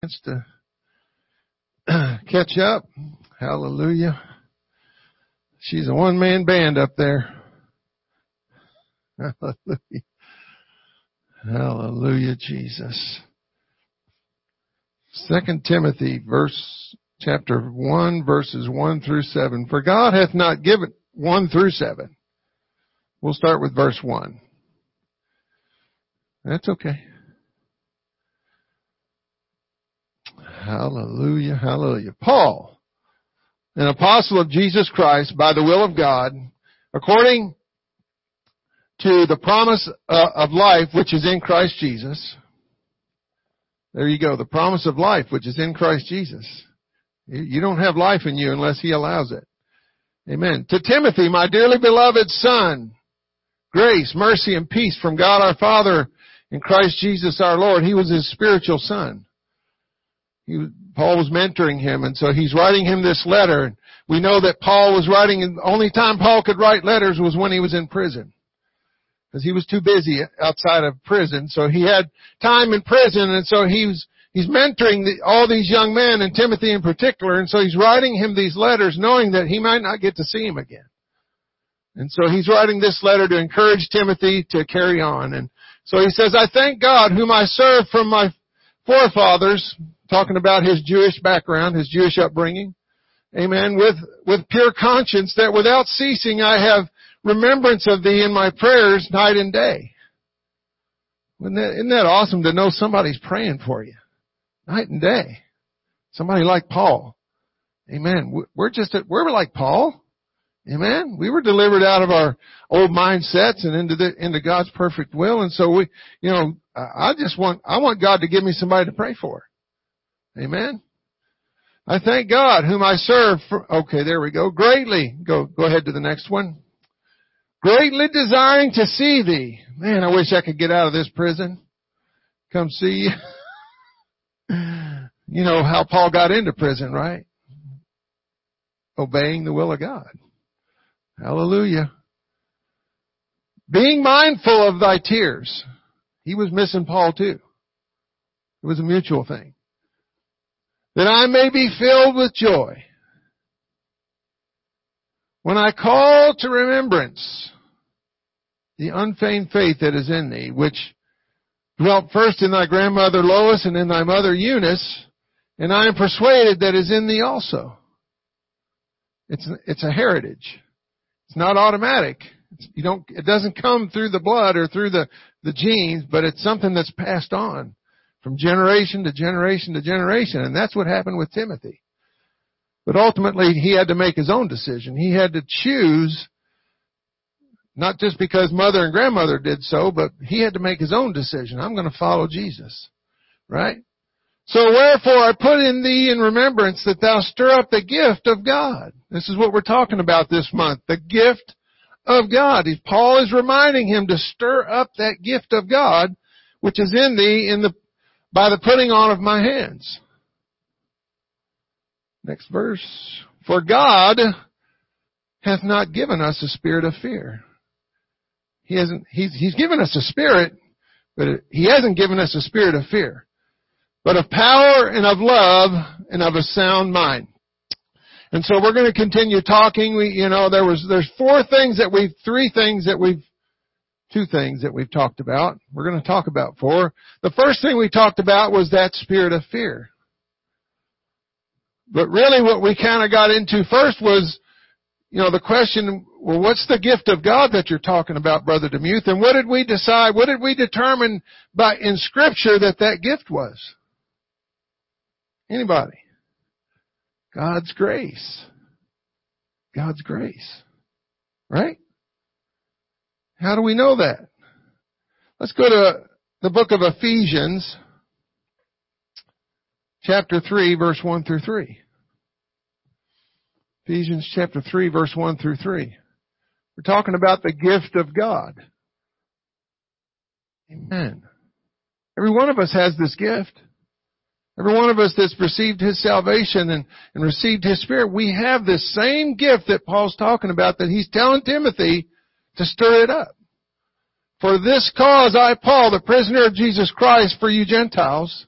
chance to catch up. Hallelujah. She's a one man band up there. Hallelujah. Hallelujah, Jesus. Second Timothy verse, chapter 1 verses 1 through 7. For God hath not given, 1 through 7. We'll start with verse 1. That's okay. Hallelujah, hallelujah. Paul, an apostle of Jesus Christ by the will of God, according to the promise uh, of life which is in Christ Jesus. There you go, the promise of life which is in Christ Jesus. You don't have life in you unless He allows it. Amen. To Timothy, my dearly beloved son, grace, mercy, and peace from God our Father and Christ Jesus our Lord. He was his spiritual son. Paul was mentoring him, and so he's writing him this letter. We know that Paul was writing, the only time Paul could write letters was when he was in prison. Because he was too busy outside of prison, so he had time in prison, and so he was, he's mentoring the, all these young men, and Timothy in particular, and so he's writing him these letters knowing that he might not get to see him again. And so he's writing this letter to encourage Timothy to carry on. And so he says, I thank God whom I serve from my forefathers, talking about his Jewish background, his Jewish upbringing. Amen. With, with pure conscience that without ceasing I have remembrance of thee in my prayers night and day. Isn't that, isn't that awesome to know somebody's praying for you? Night and day. Somebody like Paul. Amen. We're just, we're like Paul. Amen. We were delivered out of our old mindsets and into the, into God's perfect will. And so we, you know, I just want, I want God to give me somebody to pray for. Amen. I thank God whom I serve for, okay, there we go. Greatly. Go, go ahead to the next one. Greatly desiring to see thee. Man, I wish I could get out of this prison. Come see you. you know how Paul got into prison, right? Obeying the will of God. Hallelujah. Being mindful of thy tears. He was missing Paul too. It was a mutual thing. That I may be filled with joy. When I call to remembrance the unfeigned faith that is in thee, which dwelt first in thy grandmother Lois and in thy mother Eunice, and I am persuaded that is in thee also. It's, it's a heritage. It's not automatic. It's, you don't, it doesn't come through the blood or through the, the genes, but it's something that's passed on from generation to generation to generation. And that's what happened with Timothy. But ultimately, he had to make his own decision. He had to choose, not just because mother and grandmother did so, but he had to make his own decision. I'm going to follow Jesus. Right? So wherefore I put in thee in remembrance that thou stir up the gift of God. This is what we're talking about this month. The gift of God. Paul is reminding him to stir up that gift of God, which is in thee in the, by the putting on of my hands. Next verse. For God hath not given us a spirit of fear. He hasn't, he's, he's given us a spirit, but he hasn't given us a spirit of fear but of power and of love and of a sound mind. And so we're going to continue talking. We, you know, there was, there's four things that we've, three things that we've, two things that we've talked about. We're going to talk about four. The first thing we talked about was that spirit of fear. But really what we kind of got into first was, you know, the question, well, what's the gift of God that you're talking about, Brother Demuth? And what did we decide, what did we determine by, in scripture that that gift was? Anybody? God's grace. God's grace. Right? How do we know that? Let's go to the book of Ephesians, chapter 3, verse 1 through 3. Ephesians chapter 3, verse 1 through 3. We're talking about the gift of God. Amen. Every one of us has this gift. Every one of us that's received His salvation and, and received His Spirit, we have this same gift that Paul's talking about that he's telling Timothy to stir it up. For this cause I, Paul, the prisoner of Jesus Christ for you Gentiles,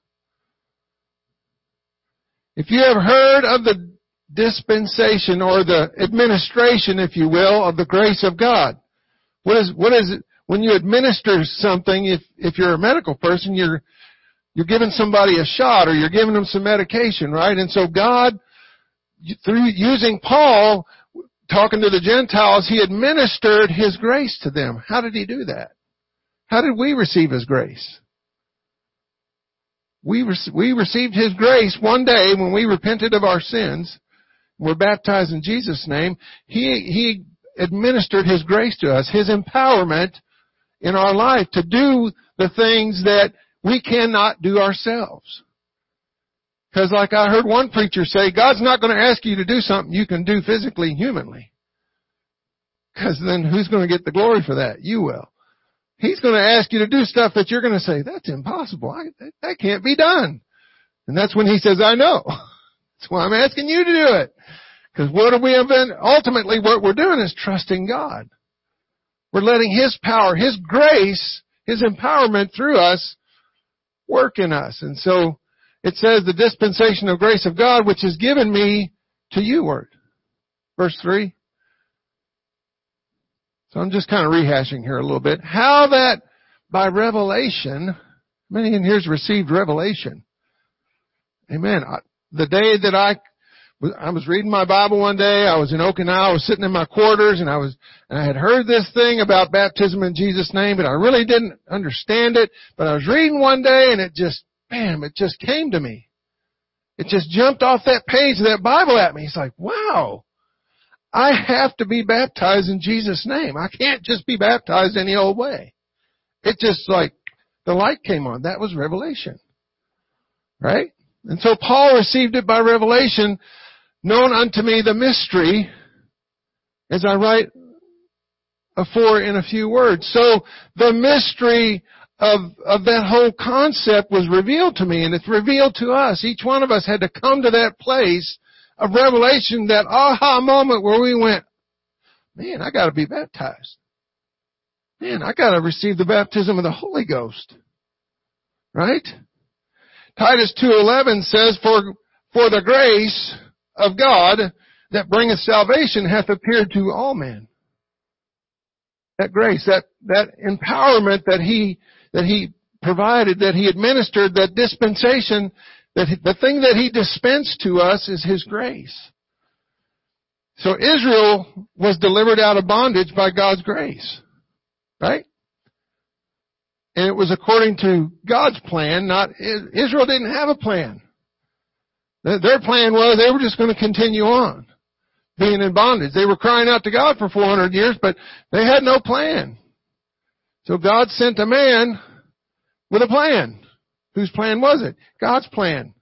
If you have heard of the dispensation or the administration, if you will, of the grace of God. What is, what is it? When you administer something, if, if you're a medical person, you're, you're giving somebody a shot or you're giving them some medication, right? And so God, through using Paul, talking to the Gentiles, he administered his grace to them. How did he do that? How did we receive his grace? We, we received his grace one day when we repented of our sins were baptized in Jesus' name, He, He administered His grace to us, His empowerment in our life to do the things that we cannot do ourselves. Because like I heard one preacher say, God's not going to ask you to do something you can do physically, humanly. Because then who's going to get the glory for that? You will. He's going to ask you to do stuff that you're going to say, that's impossible. I, that, that can't be done. And that's when he says, I know. That's why I'm asking you to do it. Because what are we ultimately what we're doing is trusting God. We're letting His power, His grace, His empowerment through us work in us. And so it says the dispensation of grace of God which is given me to you word. Verse three. So I'm just kind of rehashing here a little bit. How that by revelation, many in here's received revelation. Amen the day that I I was reading my Bible one day. I was in Okinawa. I was sitting in my quarters, and I was and I had heard this thing about baptism in Jesus' name, but I really didn't understand it. But I was reading one day, and it just bam, it just came to me. It just jumped off that page of that Bible at me. It's like, wow, I have to be baptized in Jesus' name. I can't just be baptized any old way. It just like the light came on. That was revelation, right? And so Paul received it by revelation, known unto me the mystery, as I write afore in a few words. So the mystery of, of that whole concept was revealed to me and it's revealed to us. Each one of us had to come to that place of revelation, that aha moment where we went, man, I gotta be baptized. Man, I gotta receive the baptism of the Holy Ghost. Right? Titus 2.11 says, for, for the grace of God that bringeth salvation hath appeared to all men. That grace, that, that empowerment that He, that He provided, that He administered, that dispensation, that the thing that He dispensed to us is His grace. So Israel was delivered out of bondage by God's grace. Right? And it was according to God's plan, not, Israel didn't have a plan. Their plan was they were just going to continue on being in bondage. They were crying out to God for 400 years, but they had no plan. So God sent a man with a plan. Whose plan was it? God's plan.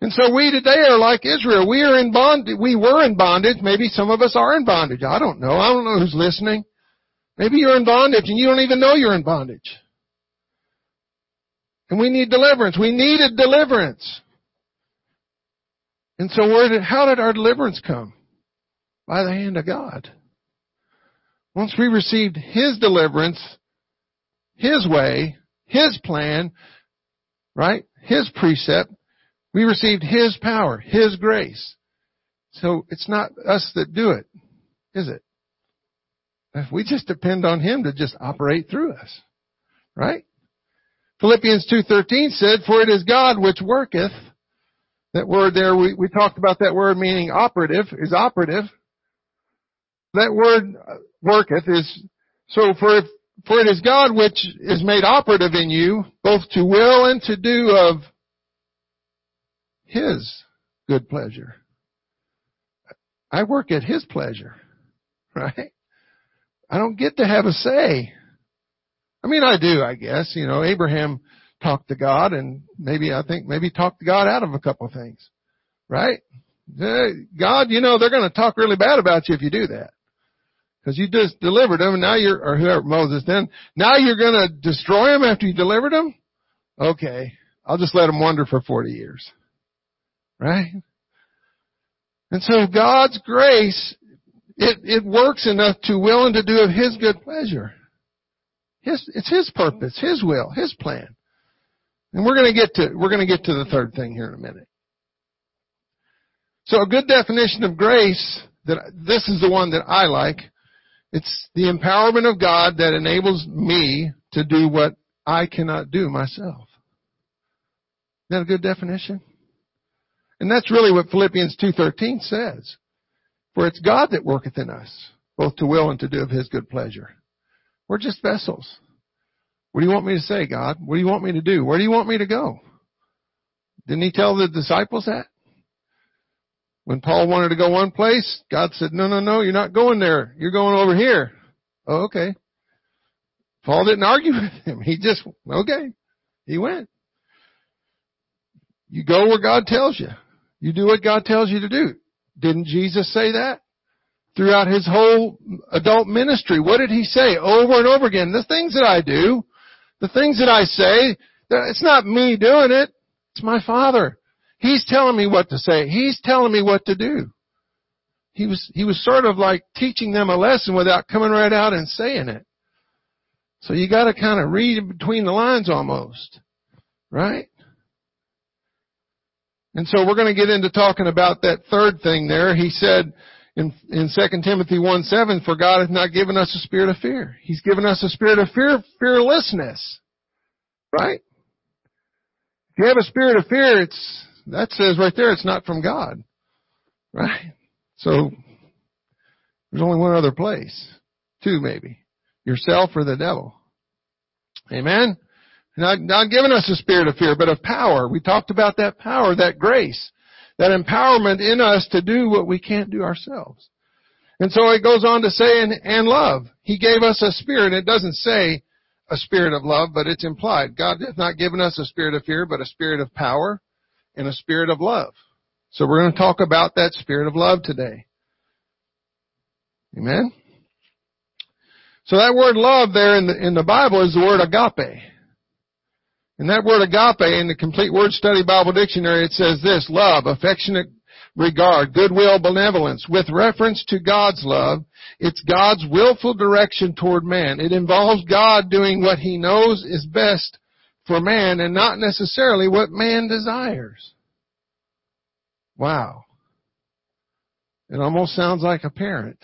And so we today are like Israel. We are in bondage. We were in bondage. Maybe some of us are in bondage. I don't know. I don't know who's listening. Maybe you're in bondage and you don't even know you're in bondage. And we need deliverance. We needed deliverance. And so where did, how did our deliverance come? By the hand of God. Once we received His deliverance, His way, His plan, right? His precept, we received His power, His grace. So it's not us that do it, is it? We just depend on Him to just operate through us. Right? Philippians 2.13 said, For it is God which worketh. That word there, we, we talked about that word meaning operative, is operative. That word worketh is, so for, for it is God which is made operative in you, both to will and to do of His good pleasure. I work at His pleasure, right? I don't get to have a say. I mean, I do, I guess. You know, Abraham talked to God and maybe, I think, maybe talked to God out of a couple of things. Right? God, you know, they're going to talk really bad about you if you do that. Because you just delivered them and now you're, or whoever, Moses then, now you're to destroy them after you delivered them? Okay. I'll just let them wander for 40 years. Right? And so God's grace it, it works enough to willing to do of His good pleasure. His, it's His purpose, His will, His plan. And we're gonna get to, we're gonna get to the third thing here in a minute. So a good definition of grace, that this is the one that I like. It's the empowerment of God that enables me to do what I cannot do myself. Is that a good definition? And that's really what Philippians 2.13 says. For it's God that worketh in us, both to will and to do of His good pleasure. We're just vessels. What do you want me to say, God? What do you want me to do? Where do you want me to go? Didn't He tell the disciples that? When Paul wanted to go one place, God said, no, no, no, you're not going there. You're going over here. Oh, okay. Paul didn't argue with him. He just, okay. He went. You go where God tells you. You do what God tells you to do. Didn't Jesus say that? Throughout his whole adult ministry, what did he say over and over again? The things that I do, the things that I say, it's not me doing it. It's my Father. He's telling me what to say. He's telling me what to do. He was, he was sort of like teaching them a lesson without coming right out and saying it. So you gotta kind of read between the lines almost. Right? And so we're going to get into talking about that third thing there. He said in, in 2 Timothy 1 7, for God hath not given us a spirit of fear. He's given us a spirit of fear, fearlessness. Right? If you have a spirit of fear, it's, that says right there, it's not from God. Right? So, there's only one other place. Two maybe. Yourself or the devil. Amen? Not, not giving us a spirit of fear, but of power. We talked about that power, that grace, that empowerment in us to do what we can't do ourselves. And so it goes on to say, and, and love. He gave us a spirit. It doesn't say a spirit of love, but it's implied. God has not given us a spirit of fear, but a spirit of power and a spirit of love. So we're going to talk about that spirit of love today. Amen? So that word love there in the, in the Bible is the word agape. And that word agape in the complete word study Bible dictionary, it says this, love, affectionate regard, goodwill, benevolence. With reference to God's love, it's God's willful direction toward man. It involves God doing what he knows is best for man and not necessarily what man desires. Wow. It almost sounds like a parent.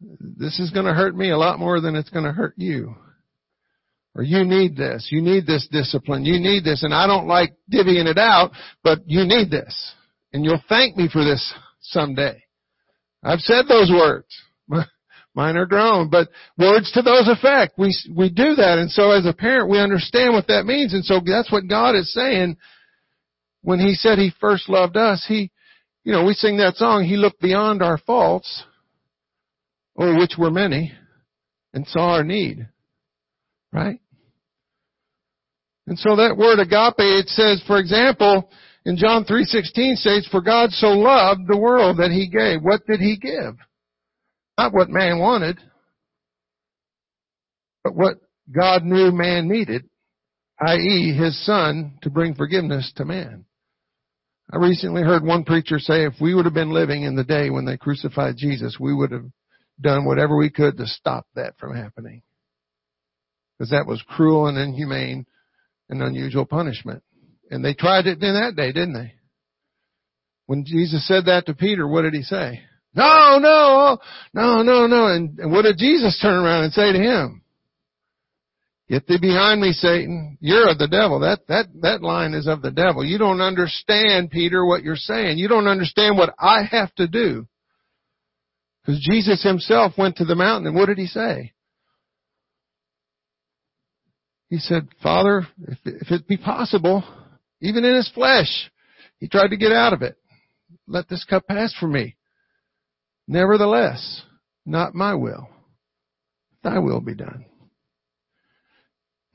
This is going to hurt me a lot more than it's going to hurt you. Or you need this. You need this discipline. You need this. And I don't like divvying it out, but you need this. And you'll thank me for this someday. I've said those words. Mine are grown, but words to those effect. We, we do that. And so as a parent, we understand what that means. And so that's what God is saying when He said He first loved us. He, you know, we sing that song, He looked beyond our faults, oh, which were many, and saw our need. Right? And so that word agape, it says, for example, in John 3.16 says, for God so loved the world that he gave. What did he give? Not what man wanted, but what God knew man needed, i.e. his son to bring forgiveness to man. I recently heard one preacher say if we would have been living in the day when they crucified Jesus, we would have done whatever we could to stop that from happening. Because that was cruel and inhumane and unusual punishment. And they tried it in that day, didn't they? When Jesus said that to Peter, what did he say? No, no, no, no, no. And, and what did Jesus turn around and say to him? Get thee behind me, Satan. You're of the devil. That, that, that line is of the devil. You don't understand, Peter, what you're saying. You don't understand what I have to do. Because Jesus himself went to the mountain and what did he say? He said, Father, if, if it be possible, even in his flesh, he tried to get out of it. Let this cup pass from me. Nevertheless, not my will. Thy will be done.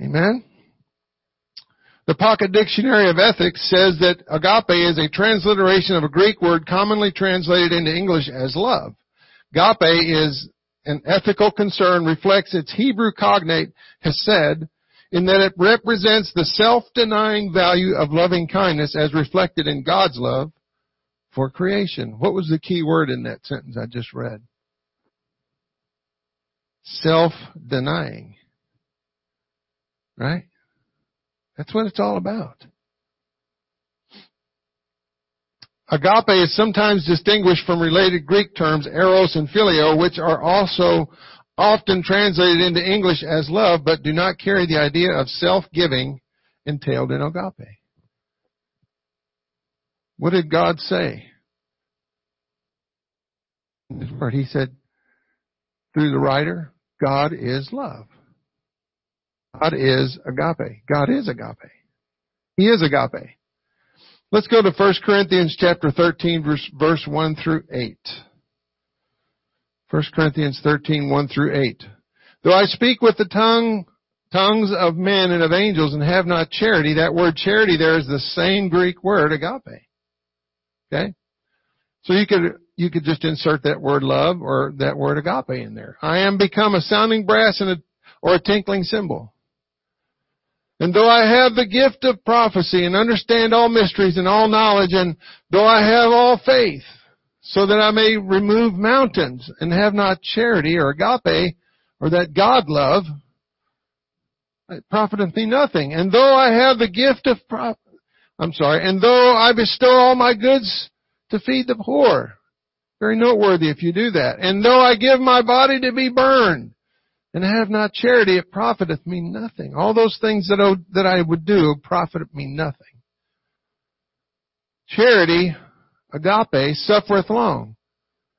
Amen? The Pocket Dictionary of Ethics says that agape is a transliteration of a Greek word commonly translated into English as love. Agape is an ethical concern, reflects its Hebrew cognate, hesed, in that it represents the self-denying value of loving kindness as reflected in God's love for creation. What was the key word in that sentence I just read? Self-denying. Right? That's what it's all about. Agape is sometimes distinguished from related Greek terms eros and phileo, which are also often translated into English as love, but do not carry the idea of self-giving entailed in agape. What did God say? He said, through the writer, God is love. God is agape. God is agape. He is agape. Let's go to 1 Corinthians chapter 13 verse, verse 1 through 8. 1 Corinthians 13, 1 through 8. Though I speak with the tongue, tongues of men and of angels and have not charity, that word charity there is the same Greek word, agape. Okay? So you could, you could just insert that word love or that word agape in there. I am become a sounding brass and a, or a tinkling cymbal. And though I have the gift of prophecy and understand all mysteries and all knowledge, and though I have all faith, so that I may remove mountains and have not charity or agape or that God love, it profiteth me nothing. And though I have the gift of prop, I'm sorry, and though I bestow all my goods to feed the poor, very noteworthy if you do that. And though I give my body to be burned and have not charity, it profiteth me nothing. All those things that I, that I would do profit me nothing. Charity agape, suffereth long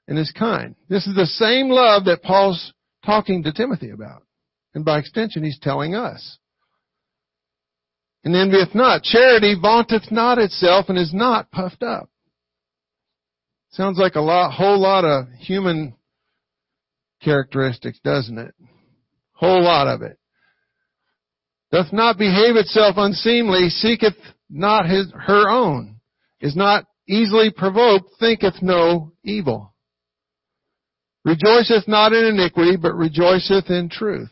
and is kind. This is the same love that Paul's talking to Timothy about. And by extension, he's telling us. And envieth not. Charity vaunteth not itself and is not puffed up. Sounds like a lot, whole lot of human characteristics, doesn't it? Whole lot of it. Doth not behave itself unseemly, seeketh not his, her own, is not easily provoked, thinketh no evil. Rejoiceth not in iniquity, but rejoiceth in truth.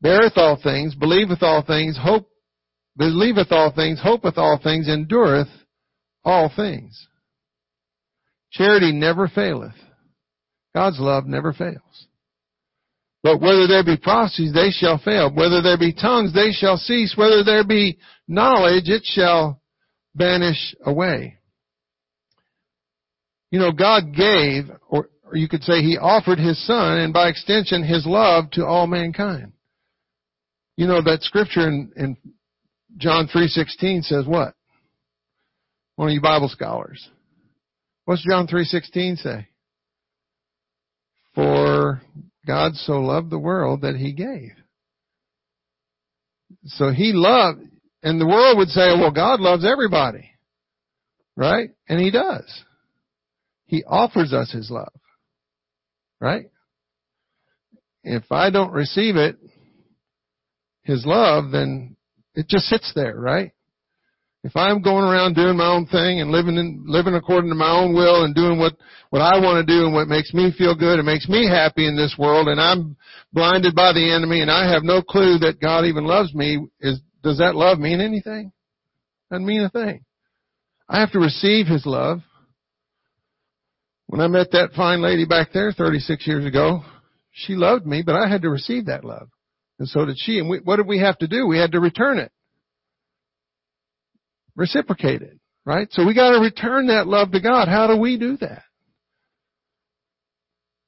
Beareth all things, believeth all things, hope, believeth all things, hopeth all things, endureth all things. Charity never faileth. God's love never fails. But whether there be prophecies, they shall fail. Whether there be tongues, they shall cease. Whether there be knowledge, it shall vanish away. You know, God gave, or, or you could say He offered His Son, and by extension, His love to all mankind. You know, that scripture in, in John 3.16 says what? One of you Bible scholars. What's John 3.16 say? For God so loved the world that He gave. So He loved, and the world would say, well, God loves everybody. Right? And He does. He offers us His love. Right? If I don't receive it, His love, then it just sits there, right? If I'm going around doing my own thing and living in, living according to my own will and doing what, what I want to do and what makes me feel good and makes me happy in this world and I'm blinded by the enemy and I have no clue that God even loves me, is, does that love mean anything? Doesn't mean a thing. I have to receive His love. When I met that fine lady back there 36 years ago, she loved me, but I had to receive that love. And so did she. And we, what did we have to do? We had to return it. Reciprocate it. Right? So we gotta return that love to God. How do we do that?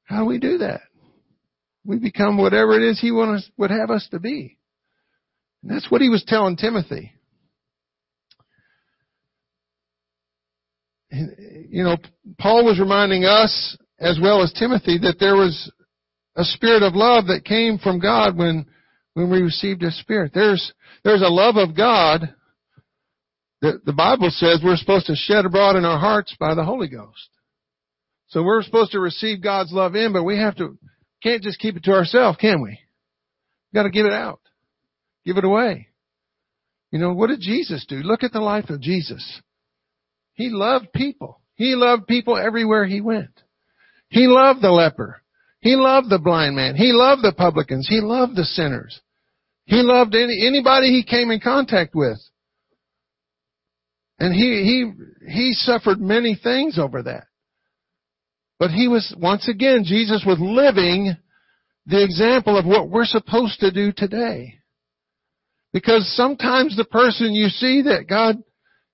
How do we do that? We become whatever it is He us, would have us to be. And that's what he was telling Timothy. You know, Paul was reminding us as well as Timothy that there was a spirit of love that came from God when, when we received His Spirit. There's, there's a love of God that the Bible says we're supposed to shed abroad in our hearts by the Holy Ghost. So we're supposed to receive God's love in, but we have to, can't just keep it to ourselves, can we? We've got to give it out. Give it away. You know, what did Jesus do? Look at the life of Jesus. He loved people. He loved people everywhere he went. He loved the leper. He loved the blind man. He loved the publicans. He loved the sinners. He loved any, anybody he came in contact with. And he, he, he suffered many things over that. But he was, once again, Jesus was living the example of what we're supposed to do today. Because sometimes the person you see that God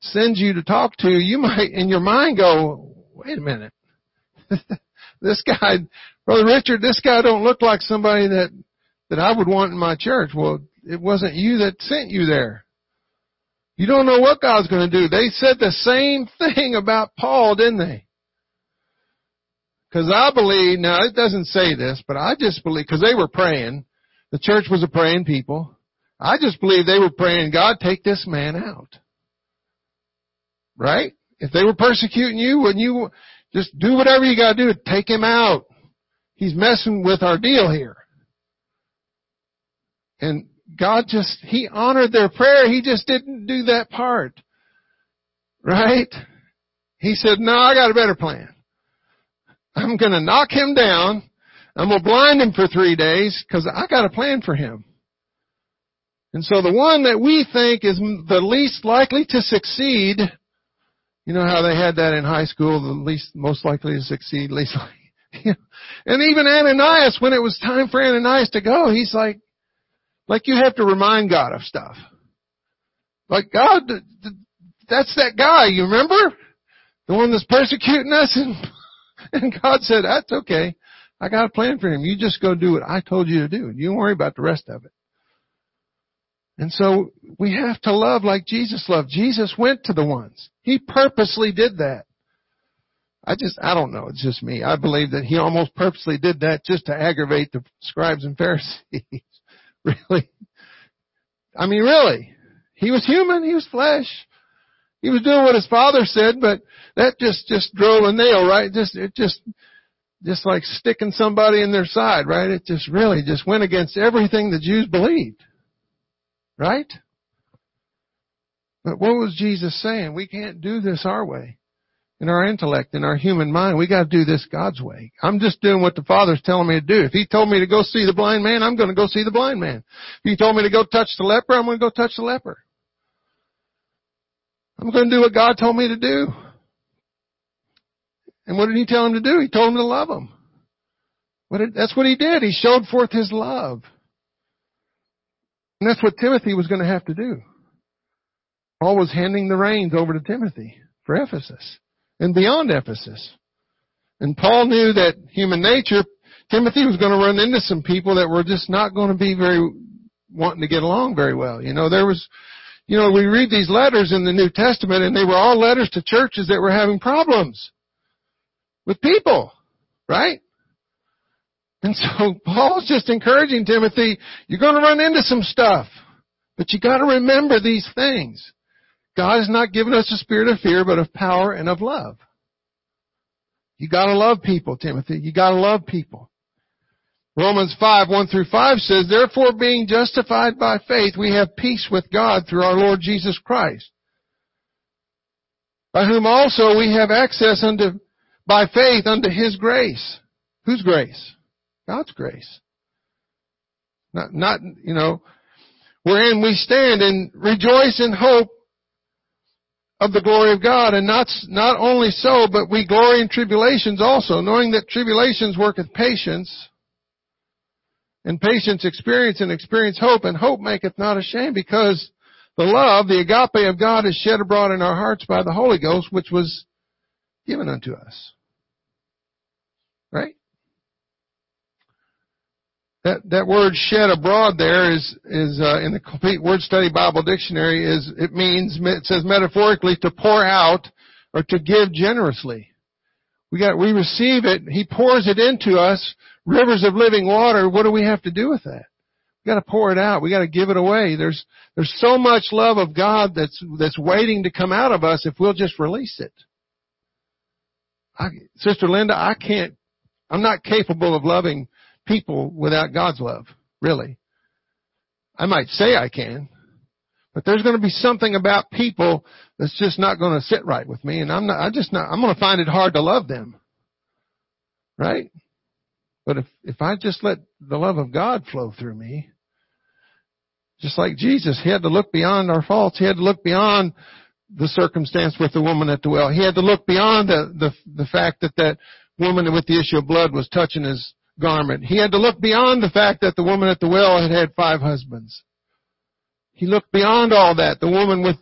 sends you to talk to, you might in your mind go, wait a minute. this guy, Brother Richard, this guy don't look like somebody that, that I would want in my church. Well, it wasn't you that sent you there. You don't know what God's going to do. They said the same thing about Paul, didn't they? Because I believe, now it doesn't say this, but I just believe, because they were praying, the church was a praying people. I just believe they were praying, God, take this man out. Right? If they were persecuting you, wouldn't you just do whatever you gotta do to take him out? He's messing with our deal here. And God just, He honored their prayer. He just didn't do that part. Right? He said, no, I got a better plan. I'm gonna knock him down. I'm gonna blind him for three days because I got a plan for him. And so the one that we think is the least likely to succeed, you know how they had that in high school, the least, most likely to succeed, least likely. and even Ananias, when it was time for Ananias to go, he's like, like you have to remind God of stuff. Like God, that's that guy, you remember? The one that's persecuting us and, and God said, that's okay. I got a plan for him. You just go do what I told you to do. You don't worry about the rest of it. And so we have to love like Jesus loved. Jesus went to the ones. He purposely did that. I just, I don't know. It's just me. I believe that he almost purposely did that just to aggravate the scribes and Pharisees. really. I mean, really. He was human. He was flesh. He was doing what his father said, but that just, just drove a nail, right? Just, it just, just like sticking somebody in their side, right? It just really just went against everything the Jews believed. Right? But what was Jesus saying? We can't do this our way. In our intellect, in our human mind, we gotta do this God's way. I'm just doing what the Father's telling me to do. If He told me to go see the blind man, I'm gonna go see the blind man. If He told me to go touch the leper, I'm gonna go touch the leper. I'm gonna do what God told me to do. And what did He tell him to do? He told him to love him. That's what He did. He showed forth His love. And that's what Timothy was going to have to do. Paul was handing the reins over to Timothy for Ephesus and beyond Ephesus. And Paul knew that human nature, Timothy was going to run into some people that were just not going to be very wanting to get along very well. You know, there was, you know, we read these letters in the New Testament and they were all letters to churches that were having problems with people, right? And so Paul's just encouraging Timothy, you're going to run into some stuff, but you got to remember these things. God has not given us a spirit of fear, but of power and of love. You gotta love people, Timothy. You gotta love people. Romans 5, 1 through 5 says, Therefore being justified by faith, we have peace with God through our Lord Jesus Christ, by whom also we have access unto, by faith unto His grace. Whose grace? God's grace. Not, not, you know, wherein we stand and rejoice in hope of the glory of God. And not, not only so, but we glory in tribulations also, knowing that tribulations worketh patience, and patience experience, and experience hope, and hope maketh not ashamed, because the love, the agape of God is shed abroad in our hearts by the Holy Ghost, which was given unto us. Right? That, that word shed abroad there is, is, uh, in the complete word study Bible dictionary is, it means, it says metaphorically to pour out or to give generously. We got, we receive it, He pours it into us, rivers of living water, what do we have to do with that? We gotta pour it out, we gotta give it away. There's, there's so much love of God that's, that's waiting to come out of us if we'll just release it. I, Sister Linda, I can't, I'm not capable of loving people without God's love, really. I might say I can, but there's going to be something about people that's just not going to sit right with me, and I'm not. I just not. I'm going to find it hard to love them, right? But if if I just let the love of God flow through me, just like Jesus, he had to look beyond our faults. He had to look beyond the circumstance with the woman at the well. He had to look beyond the the, the fact that that woman with the issue of blood was touching his garment. He had to look beyond the fact that the woman at the well had had five husbands. He looked beyond all that. The woman with,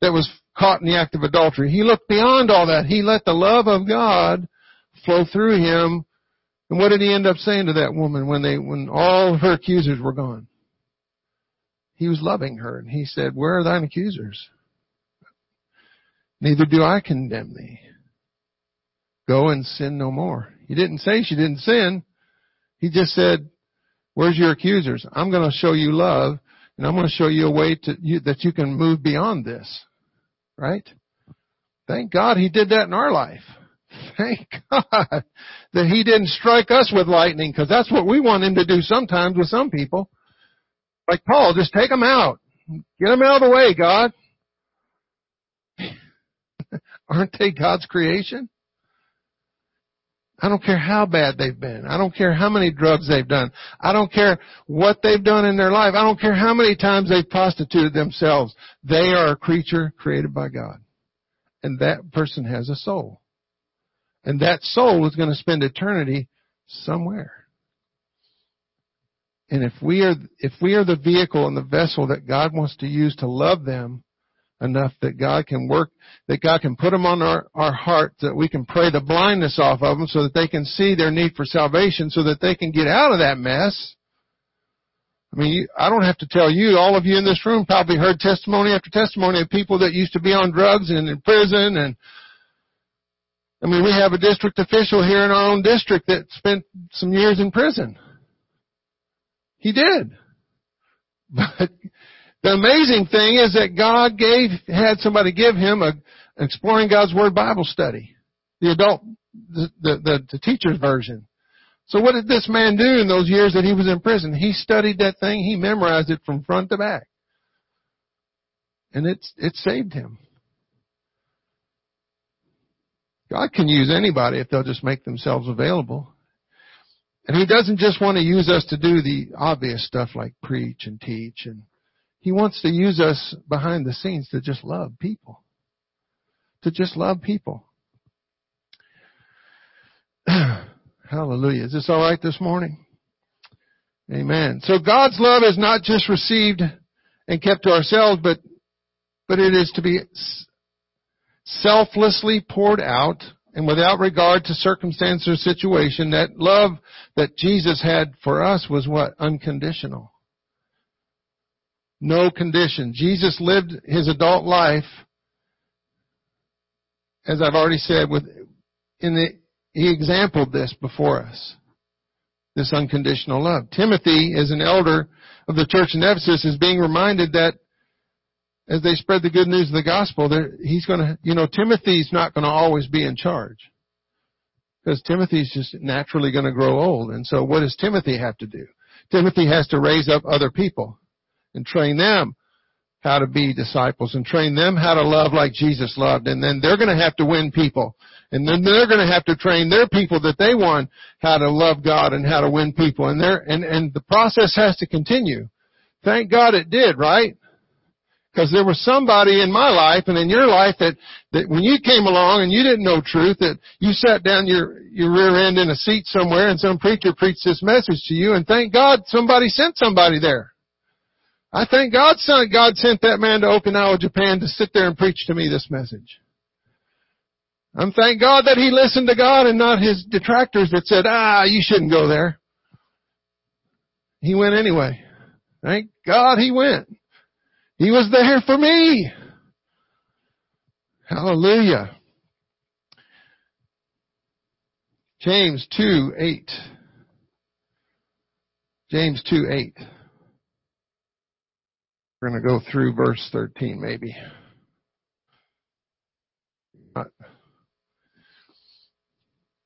that was caught in the act of adultery. He looked beyond all that. He let the love of God flow through him. And what did he end up saying to that woman when they, when all her accusers were gone? He was loving her and he said, where are thine accusers? Neither do I condemn thee. Go and sin no more. He didn't say she didn't sin. He just said, where's your accusers? I'm going to show you love and I'm going to show you a way to, you, that you can move beyond this. Right? Thank God he did that in our life. Thank God that he didn't strike us with lightning because that's what we want him to do sometimes with some people. Like Paul, just take them out. Get them out of the way, God. Aren't they God's creation? I don't care how bad they've been. I don't care how many drugs they've done. I don't care what they've done in their life. I don't care how many times they've prostituted themselves. They are a creature created by God. And that person has a soul. And that soul is going to spend eternity somewhere. And if we are, if we are the vehicle and the vessel that God wants to use to love them, enough that God can work, that God can put them on our, our heart, that we can pray the blindness off of them so that they can see their need for salvation so that they can get out of that mess. I mean, I don't have to tell you, all of you in this room probably heard testimony after testimony of people that used to be on drugs and in prison and I mean, we have a district official here in our own district that spent some years in prison. He did. But the amazing thing is that God gave, had somebody give him a exploring God's Word Bible study. The adult, the, the, the teacher's version. So what did this man do in those years that he was in prison? He studied that thing, he memorized it from front to back. And it's, it saved him. God can use anybody if they'll just make themselves available. And He doesn't just want to use us to do the obvious stuff like preach and teach and he wants to use us behind the scenes to just love people. To just love people. Hallelujah. Is this alright this morning? Amen. So God's love is not just received and kept to ourselves, but, but it is to be selflessly poured out and without regard to circumstance or situation. That love that Jesus had for us was what? Unconditional. No condition. Jesus lived his adult life, as I've already said, with, in the, he exampled this before us. This unconditional love. Timothy, as an elder of the church in Ephesus, is being reminded that as they spread the good news of the gospel, he's going to, you know, Timothy's not going to always be in charge. Because Timothy's just naturally going to grow old. And so what does Timothy have to do? Timothy has to raise up other people and train them how to be disciples and train them how to love like Jesus loved. And then they're going to have to win people. And then they're going to have to train their people that they won how to love God and how to win people. And there, and, and the process has to continue. Thank God it did, right? Because there was somebody in my life and in your life that, that when you came along and you didn't know truth, that you sat down your, your rear end in a seat somewhere and some preacher preached this message to you and thank God somebody sent somebody there. I thank God sent, God sent that man to Okinawa, Japan to sit there and preach to me this message. I'm thank God that he listened to God and not his detractors that said, ah, you shouldn't go there. He went anyway. Thank God he went. He was there for me. Hallelujah. James 2, 8. James 2, 8. We're going to go through verse 13 maybe.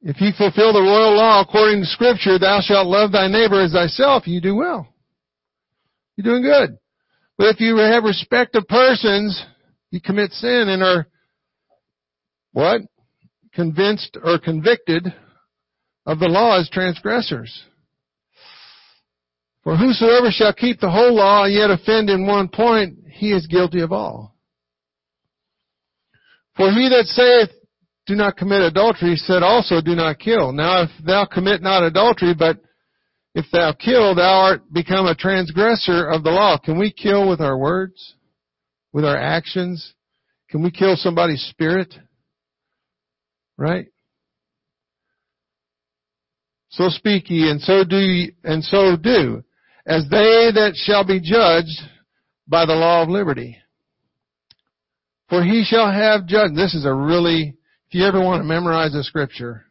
If you fulfill the royal law according to scripture, thou shalt love thy neighbor as thyself, you do well. You're doing good. But if you have respect of persons, you commit sin and are what? Convinced or convicted of the law as transgressors. For whosoever shall keep the whole law and yet offend in one point, he is guilty of all. For he that saith, do not commit adultery, said also, do not kill. Now if thou commit not adultery, but if thou kill, thou art become a transgressor of the law. Can we kill with our words? With our actions? Can we kill somebody's spirit? Right? So speak ye, and so do ye, and so do, as they that shall be judged by the law of liberty. For he shall have judged. This is a really, if you ever want to memorize a scripture,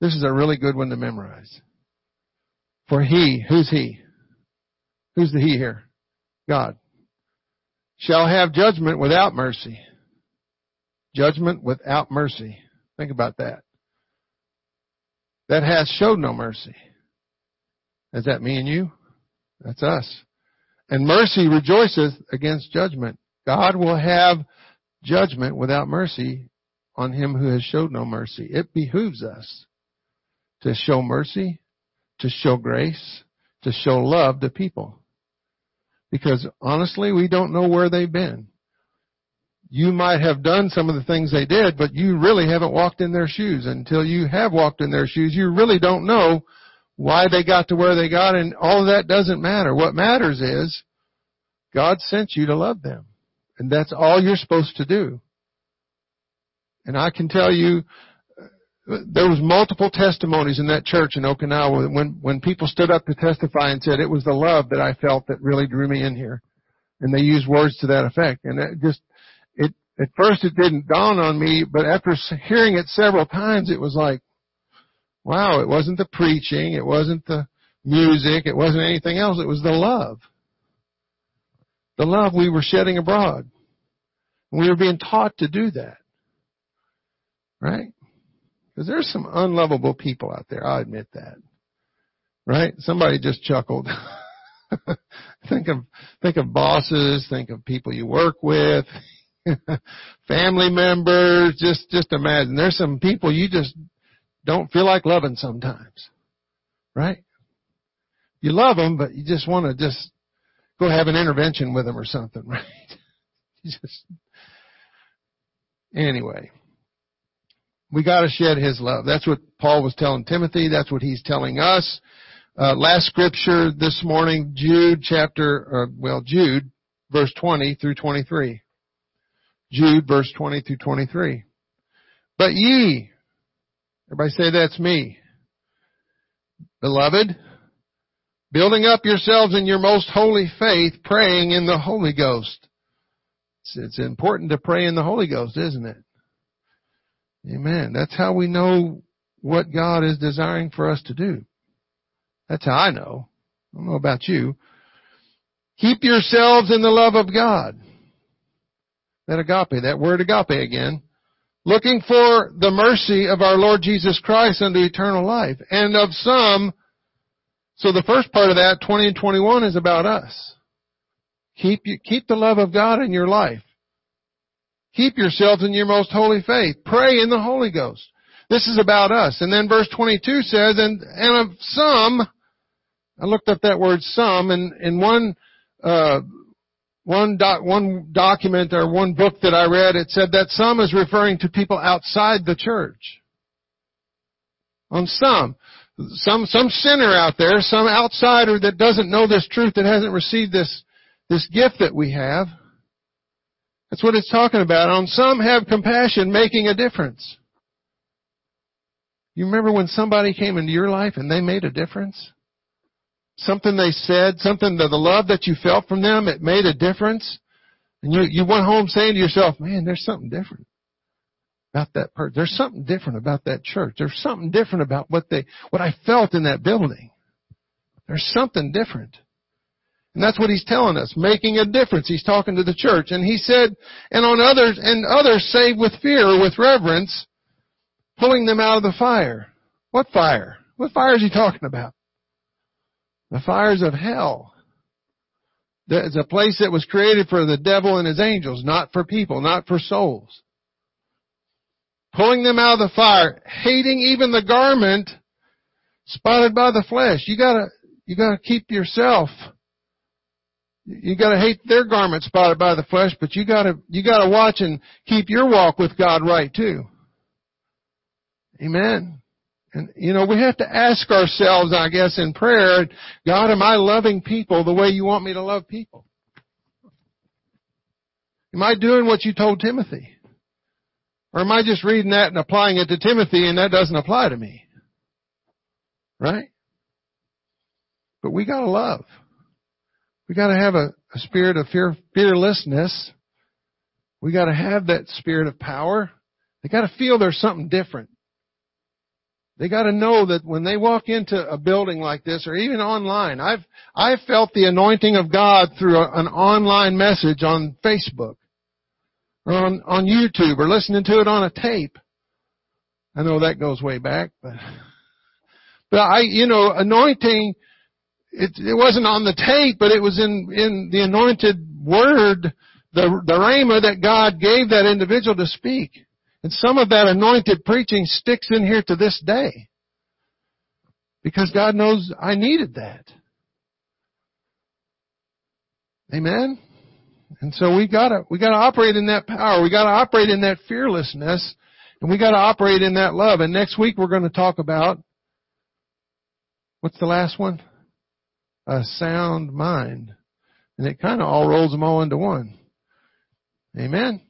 this is a really good one to memorize. For he, who's he? Who's the he here? God. Shall have judgment without mercy. Judgment without mercy. Think about that. That has showed no mercy. Is that me and you? That's us. And mercy rejoiceth against judgment. God will have judgment without mercy on him who has showed no mercy. It behooves us to show mercy, to show grace, to show love to people. Because honestly, we don't know where they've been. You might have done some of the things they did, but you really haven't walked in their shoes. Until you have walked in their shoes, you really don't know why they got to where they got, and all of that doesn't matter. What matters is God sent you to love them. And that's all you're supposed to do. And I can tell you, there was multiple testimonies in that church in Okinawa when, when people stood up to testify and said it was the love that I felt that really drew me in here. And they used words to that effect. And it just, it, at first it didn't dawn on me, but after hearing it several times, it was like, wow, it wasn't the preaching, it wasn't the music, it wasn't anything else, it was the love. The love we were shedding abroad. We were being taught to do that. Right? Because there's some unlovable people out there, I'll admit that. Right? Somebody just chuckled. think of, think of bosses, think of people you work with, family members, just, just imagine. There's some people you just don't feel like loving sometimes. Right? You love them, but you just want to just go have an intervention with them or something, right? just, anyway. We gotta shed His love. That's what Paul was telling Timothy. That's what he's telling us. Uh, last scripture this morning, Jude chapter, uh, well, Jude, verse 20 through 23. Jude, verse 20 through 23. But ye, everybody say that's me. Beloved, building up yourselves in your most holy faith, praying in the Holy Ghost. It's, it's important to pray in the Holy Ghost, isn't it? Amen. That's how we know what God is desiring for us to do. That's how I know. I don't know about you. Keep yourselves in the love of God. That agape, that word agape again. Looking for the mercy of our Lord Jesus Christ unto eternal life. And of some, so the first part of that, 20 and 21, is about us. Keep, you, keep the love of God in your life. Keep yourselves in your most holy faith. Pray in the Holy Ghost. This is about us. And then verse 22 says, and, and of some, I looked up that word some, and in one, uh, one, one document or one book that I read, it said that some is referring to people outside the church. On some. Some, some sinner out there, some outsider that doesn't know this truth, that hasn't received this, this gift that we have. That's what it's talking about. On some have compassion, making a difference. You remember when somebody came into your life and they made a difference? Something they said, something that the love that you felt from them, it made a difference. And you, you went home saying to yourself, man, there's something different about that person. There's something different about that church. There's something different about what they, what I felt in that building. There's something different. And that's what he's telling us, making a difference. He's talking to the church. And he said, and on others, and others save with fear or with reverence, pulling them out of the fire. What fire? What fire is he talking about? The fires of hell. It's a place that was created for the devil and his angels, not for people, not for souls. Pulling them out of the fire, hating even the garment spotted by the flesh. You gotta, you gotta keep yourself you gotta hate their garment spotted by the flesh, but you gotta, you gotta watch and keep your walk with God right too. Amen. And, you know, we have to ask ourselves, I guess, in prayer, God, am I loving people the way you want me to love people? Am I doing what you told Timothy? Or am I just reading that and applying it to Timothy and that doesn't apply to me? Right? But we gotta love. We gotta have a, a spirit of fear, fearlessness. We gotta have that spirit of power. They gotta feel there's something different. They gotta know that when they walk into a building like this or even online, I've, I've felt the anointing of God through a, an online message on Facebook or on, on YouTube or listening to it on a tape. I know that goes way back, but, but I, you know, anointing, it, it wasn't on the tape, but it was in, in the anointed word, the, the rhema that God gave that individual to speak. And some of that anointed preaching sticks in here to this day. Because God knows I needed that. Amen? And so we gotta, we gotta operate in that power. We gotta operate in that fearlessness. And we gotta operate in that love. And next week we're gonna talk about, what's the last one? A sound mind. And it kind of all rolls them all into one. Amen?